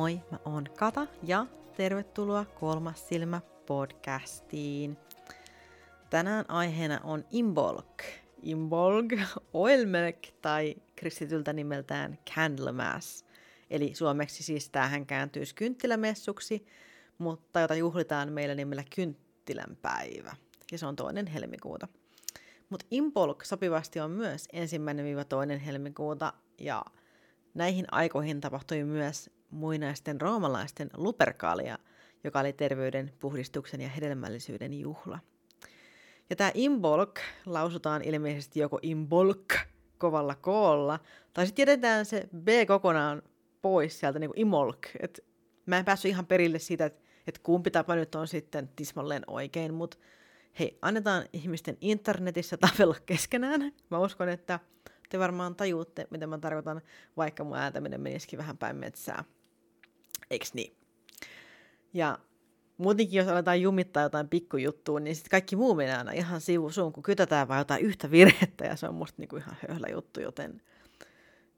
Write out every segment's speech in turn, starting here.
Moi, mä oon Kata ja tervetuloa Kolmas silmä podcastiin. Tänään aiheena on Imbolg. Imbolg, Oilmelk tai kristityltä nimeltään Candlemass. Eli suomeksi siis tämähän kääntyisi kynttilämessuksi, mutta jota juhlitaan meillä nimellä kynttilänpäivä. Ja se on toinen helmikuuta. Mutta Imbolg sopivasti on myös ensimmäinen toinen helmikuuta ja näihin aikoihin tapahtui myös muinaisten roomalaisten luperkaalia, joka oli terveyden, puhdistuksen ja hedelmällisyyden juhla. Ja tämä imbolk lausutaan ilmeisesti joko imbolk kovalla koolla, tai sitten jätetään se B kokonaan pois sieltä niin kuin imolk. Et mä en päässyt ihan perille siitä, että et kumpi tapa nyt on sitten tismalleen oikein, mutta hei, annetaan ihmisten internetissä tapella keskenään. Mä uskon, että te varmaan tajuutte, mitä mä tarkoitan, vaikka mun ääntäminen menisikin vähän päin metsää. Eiks niin? Ja muutenkin, jos aletaan jumittaa jotain pikkujuttua, niin sitten kaikki muu menee aina ihan sivusuun, kun kytätään vain jotain yhtä virhettä, ja se on musta niinku ihan höhlä juttu, joten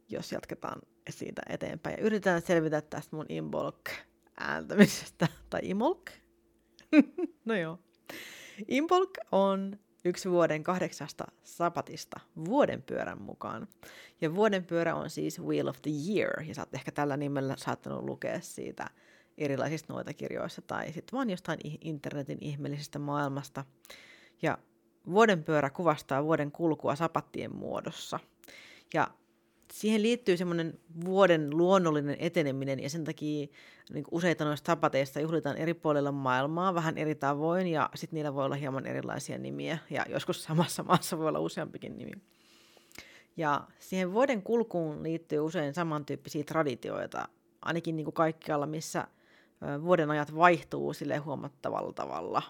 jos jatketaan siitä eteenpäin. Ja yritetään selvitä tästä mun imbolk ääntämisestä, tai imolk. no joo. Imbolk on yksi vuoden kahdeksasta sapatista vuoden pyörän mukaan. Ja vuoden pyörä on siis Wheel of the Year, ja sä oot ehkä tällä nimellä saattanut lukea siitä erilaisista noita kirjoissa tai sitten vaan jostain internetin ihmeellisestä maailmasta. Ja vuoden pyörä kuvastaa vuoden kulkua sapattien muodossa. Ja siihen liittyy semmoinen vuoden luonnollinen eteneminen ja sen takia niin useita noista tapateista juhlitaan eri puolilla maailmaa vähän eri tavoin ja sitten niillä voi olla hieman erilaisia nimiä ja joskus samassa maassa voi olla useampikin nimi. Ja siihen vuoden kulkuun liittyy usein samantyyppisiä traditioita, ainakin niin kuin kaikkialla, missä vuoden ajat vaihtuu sille huomattavalla tavalla,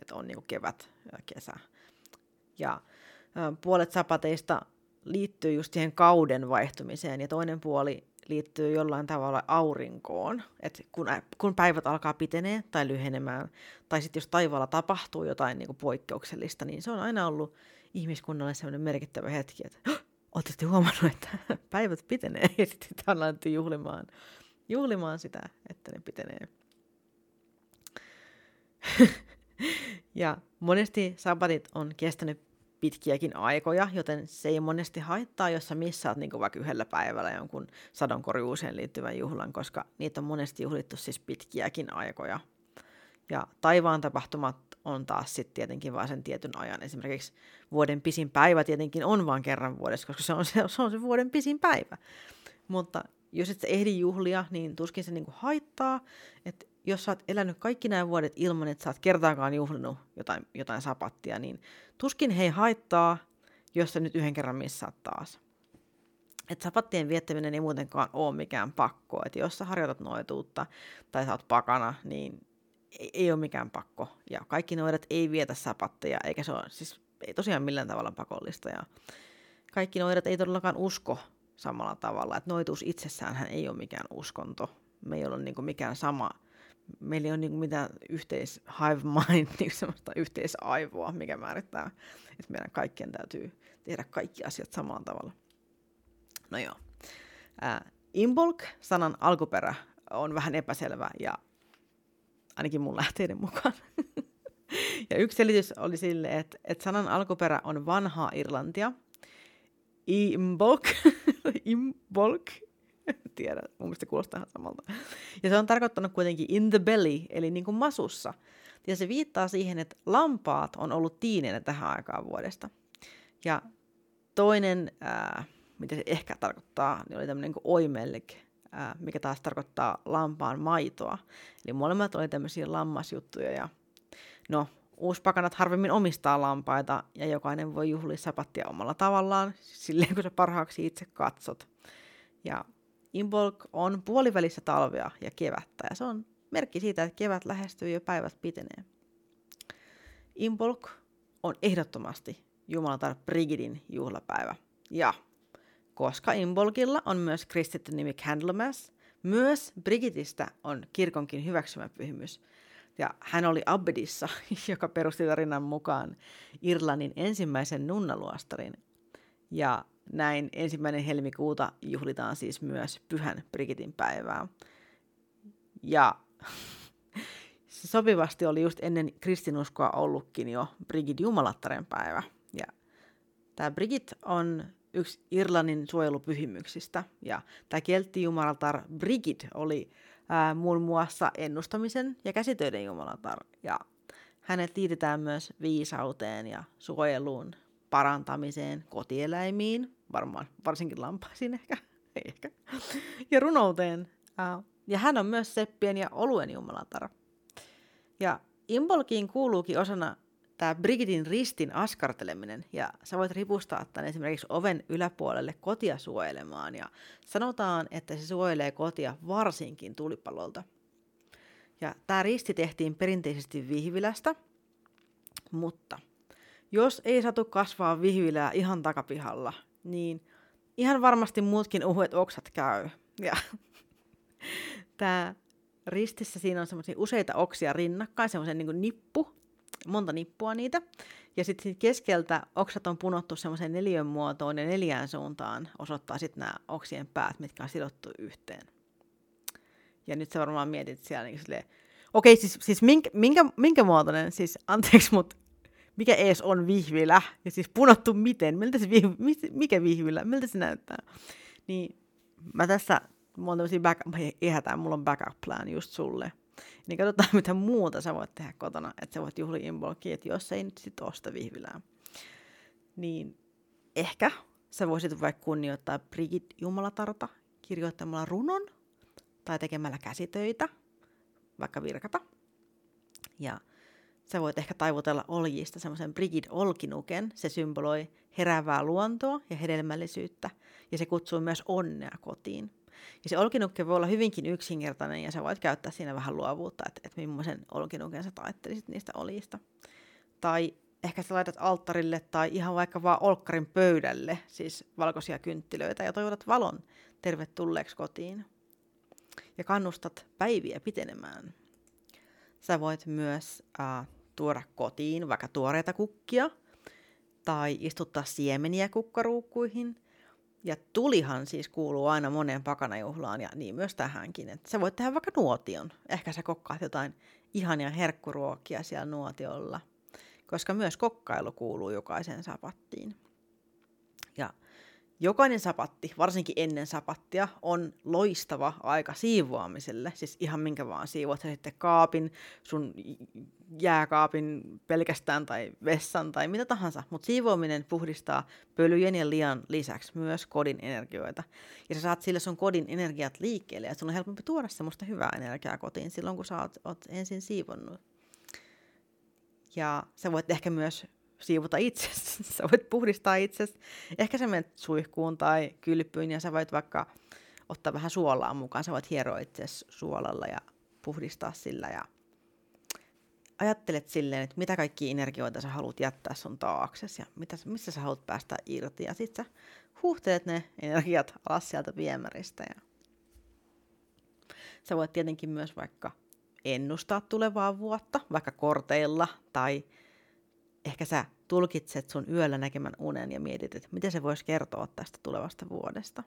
että on niin kuin kevät ja kesä. Ja puolet sapateista liittyy just siihen kauden vaihtumiseen ja toinen puoli liittyy jollain tavalla aurinkoon. Et kun, kun päivät alkaa pitenee tai lyhenemään, tai sitten jos taivaalla tapahtuu jotain niin kuin poikkeuksellista, niin se on aina ollut ihmiskunnalle sellainen merkittävä hetki, että olette huomannut, että päivät pitenee, ja sitten on laitettu juhlimaan, juhlimaan sitä, että ne pitenee. ja monesti sabatit on kestänyt pitkiäkin aikoja, joten se ei monesti haittaa, jos sä missaat niin vaikka yhdellä päivällä jonkun sadonkorjuuseen liittyvän juhlan, koska niitä on monesti juhlittu siis pitkiäkin aikoja. Ja taivaan tapahtumat on taas sitten tietenkin vain sen tietyn ajan. Esimerkiksi vuoden pisin päivä tietenkin on vain kerran vuodessa, koska se on se, se, on se vuoden pisin päivä. Mutta jos et ehdi juhlia, niin tuskin se niinku haittaa. Että jos sä oot elänyt kaikki nämä vuodet ilman, että sä oot kertaakaan juhlinut jotain, jotain sapattia, niin tuskin hei haittaa, jos sä nyt yhden kerran missaat taas. Että sapattien viettäminen ei muutenkaan ole mikään pakko. Että jos sä harjoitat noituutta tai sä oot pakana, niin ei, ei ole mikään pakko. Ja kaikki noidat ei vietä sapatteja, eikä se ole siis ei tosiaan millään tavalla pakollista. Ja kaikki noidat ei todellakaan usko samalla tavalla. Että noituus itsessään ei ole mikään uskonto. Me ei ole niin mikään sama meillä ei ole niin mitään yhteis hive mind, niin semmoista yhteisaivoa, mikä määrittää, että meidän kaikkien täytyy tehdä kaikki asiat samalla tavalla. No joo. Äh, imbolk, sanan alkuperä, on vähän epäselvä ja ainakin mun lähteiden mukaan. ja yksi selitys oli sille, että, että sanan alkuperä on vanhaa Irlantia. Imbolk, imbolk tiedä, mun mielestä kuulostaa samalta. Ja se on tarkoittanut kuitenkin in the belly, eli niin kuin masussa. Ja se viittaa siihen, että lampaat on ollut tiineenä tähän aikaan vuodesta. Ja toinen, ää, mitä se ehkä tarkoittaa, niin oli tämmöinen kuin oimellik, ää, mikä taas tarkoittaa lampaan maitoa. Eli molemmat oli tämmöisiä lammasjuttuja. Ja no, uuspakanat harvemmin omistaa lampaita ja jokainen voi juhlia sapattia omalla tavallaan, silleen kun sä parhaaksi itse katsot. Ja Imbolg on puolivälissä talvea ja kevättä ja se on merkki siitä, että kevät lähestyy ja päivät pitenee. Imbolg on ehdottomasti Jumalatar Brigidin juhlapäivä. Ja koska Imbolgilla on myös kristitty nimi Candlemas, myös Brigidistä on kirkonkin hyväksymä pyhimys. Ja hän oli Abbedissa, joka perusti tarinan mukaan Irlannin ensimmäisen nunnaluostarin. Ja näin ensimmäinen helmikuuta juhlitaan siis myös Pyhän Brigitin päivää. Ja se sopivasti oli just ennen kristinuskoa ollutkin jo Brigid Jumalattaren päivä. Ja tämä Brigid on yksi Irlannin suojelupyhimyksistä. Ja tämä keltti jumalatar Brigid oli ää, muun muassa ennustamisen ja käsitöiden jumalatar. Ja hänet liitetään myös viisauteen ja suojeluun, parantamiseen, kotieläimiin, varmaan varsinkin lampaisiin ehkä, ehkä, ja runouteen. Ja hän on myös seppien ja oluen jumalatar. Ja Imbolkiin kuuluukin osana tämä Brigidin ristin askarteleminen, ja sä voit ripustaa tämän esimerkiksi oven yläpuolelle kotia suojelemaan, ja sanotaan, että se suojelee kotia varsinkin tulipalolta. Ja tämä risti tehtiin perinteisesti vihvilästä, mutta jos ei satu kasvaa vihvilää ihan takapihalla, niin ihan varmasti muutkin uhuet oksat käy. Ja tämä ristissä siinä on semmoisia useita oksia rinnakkain, semmoisen niin nippu, monta nippua niitä. Ja sitten keskeltä oksat on punottu semmoiseen neljön muotoon ja neljään suuntaan osoittaa sitten nämä oksien päät, mitkä on sidottu yhteen. Ja nyt sä varmaan mietit siellä niin silleen, okei, siis, siis minkä, minkä, minkä muotoinen, siis anteeksi, mutta mikä ees on vihvilä? Ja siis punottu miten? Miltä se vihvi, mikä vihvilä? Miltä se näyttää? Niin mä tässä, mulla on tämmöisiä back, ehätään, mulla on backup plan just sulle. Niin katsotaan, mitä muuta sä voit tehdä kotona, että sä voit juhlia inbolkiin, että jos ei nyt sit osta vihvilää. Niin ehkä sä voisit vaikka kunnioittaa Brigid Jumalatarta kirjoittamalla runon tai tekemällä käsitöitä, vaikka virkata. Ja sä voit ehkä taivutella oljista semmoisen Brigid olkinuken. Se symboloi heräävää luontoa ja hedelmällisyyttä, ja se kutsuu myös onnea kotiin. Ja se olkinukke voi olla hyvinkin yksinkertainen, ja sä voit käyttää siinä vähän luovuutta, että, että millaisen olkinuken sä taittelisit niistä oljista. Tai ehkä sä laitat alttarille tai ihan vaikka vaan olkkarin pöydälle, siis valkoisia kynttilöitä, ja toivotat valon tervetulleeksi kotiin. Ja kannustat päiviä pitenemään. Sä voit myös äh, tuoda kotiin vaikka tuoreita kukkia tai istuttaa siemeniä kukkaruukkuihin. Ja tulihan siis kuuluu aina moneen pakanajuhlaan ja niin myös tähänkin. Että sä voit tehdä vaikka nuotion. Ehkä sä kokkaat jotain ihania herkkuruokia siellä nuotiolla, koska myös kokkailu kuuluu jokaisen sapattiin. Ja Jokainen sapatti, varsinkin ennen sapattia, on loistava aika siivoamiselle. Siis ihan minkä vaan siivoat sä sitten kaapin, sun jääkaapin pelkästään tai vessan tai mitä tahansa. Mutta siivoaminen puhdistaa pölyjen ja lian lisäksi myös kodin energioita. Ja sä saat sille sun kodin energiat liikkeelle ja sun on helpompi tuoda semmoista hyvää energiaa kotiin silloin, kun sä oot, oot ensin siivonnut. Ja sä voit ehkä myös siivota itse. sä voit puhdistaa itse. Ehkä sä menet suihkuun tai kylpyyn ja sä voit vaikka ottaa vähän suolaa mukaan. Sä voit hieroa itse suolalla ja puhdistaa sillä ja ajattelet silleen, että mitä kaikki energioita sä haluat jättää sun taaksesi ja mitä, missä sä haluat päästä irti. Ja sit sä huhtelet ne energiat alas sieltä viemäristä. Ja sä voit tietenkin myös vaikka ennustaa tulevaa vuotta, vaikka korteilla tai ehkä sä tulkitset sun yöllä näkemän unen ja mietit, että miten se voisi kertoa tästä tulevasta vuodesta.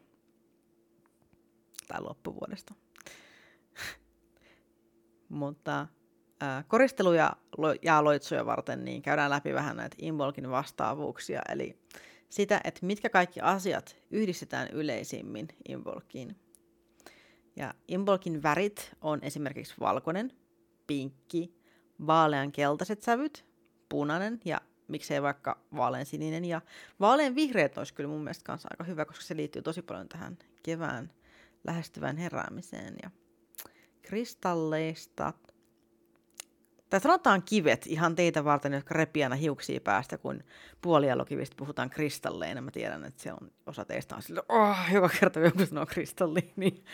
Tai loppuvuodesta. Mutta äh, koristeluja ja loitsuja varten niin käydään läpi vähän näitä Involkin vastaavuuksia, eli sitä, että mitkä kaikki asiat yhdistetään yleisimmin Involkiin. Ja Involkin värit on esimerkiksi valkoinen, pinkki, vaalean keltaiset sävyt, punainen ja miksei vaikka vaaleansininen. Ja vaalean vihreät olisi kyllä mun mielestä kanssa aika hyvä, koska se liittyy tosi paljon tähän kevään lähestyvään heräämiseen. Ja kristalleista, tai sanotaan kivet ihan teitä varten, jotka repii aina hiuksia päästä, kun puolialokivistä puhutaan kristalleina. Mä tiedän, että se on osa teistä on sillä, oh, joka kerta joku sanoo kristalli, niin,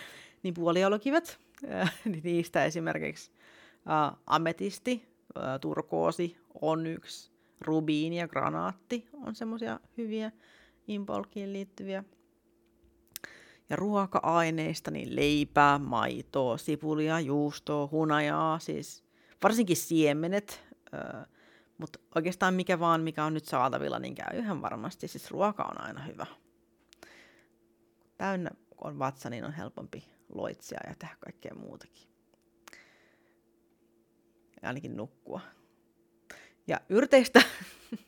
niin puolialokivet, niistä esimerkiksi ametisti, turkoosi, onyx, rubiini ja granaatti on semmoisia hyviä impolkiin liittyviä. Ja ruoka-aineista, niin leipää, maitoa, sipulia, juustoa, hunajaa, siis varsinkin siemenet, mutta oikeastaan mikä vaan, mikä on nyt saatavilla, niin käy ihan varmasti. Siis ruoka on aina hyvä. Täynnä on vatsa, niin on helpompi loitsia ja tehdä kaikkea muutakin. Ainakin nukkua. Ja yrteistä,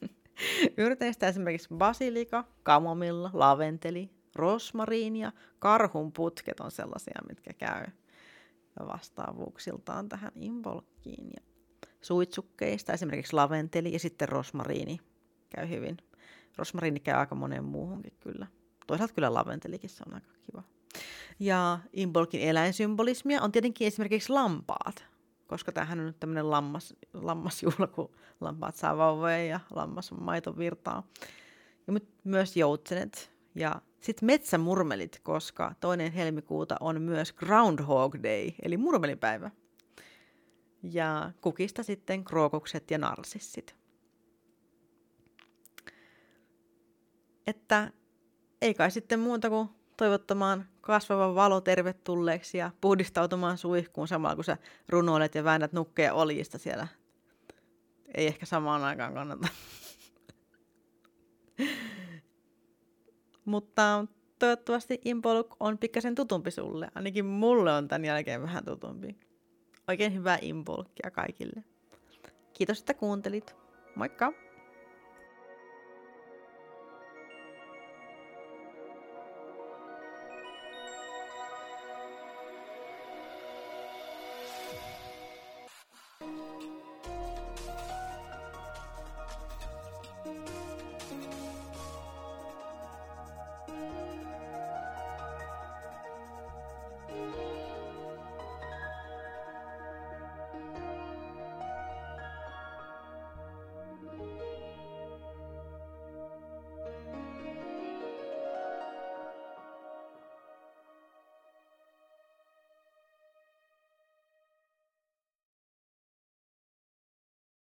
yrteistä esimerkiksi basilika, kamomilla, laventeli, rosmariini ja karhunputket on sellaisia, mitkä käy vastaavuuksiltaan tähän involkkiin. Ja suitsukkeista esimerkiksi laventeli ja sitten rosmariini käy hyvin. Rosmariini käy aika moneen muuhunkin kyllä. Toisaalta kyllä laventelikin se on aika kiva. Ja Imbolkin eläinsymbolismia on tietenkin esimerkiksi lampaat, koska tämähän on nyt tämmöinen lammas, lammasjuhla, kun lampaat saa vauvoja ja lammas on maito virtaa. Ja myös joutsenet ja sitten metsämurmelit, koska toinen helmikuuta on myös Groundhog Day, eli murmelipäivä. Ja kukista sitten krookukset ja narsissit. Että ei kai sitten muuta kuin toivottamaan kasvava valo tervetulleeksi ja puhdistautumaan suihkuun samalla kun sä runoilet ja väännät nukkeja oljista siellä. Ei ehkä samaan aikaan kannata. Mutta toivottavasti Impoluk on pikkasen tutumpi sulle. Ainakin mulle on tämän jälkeen vähän tutumpi. Oikein hyvää Impolkia kaikille. Kiitos, että kuuntelit. Moikka!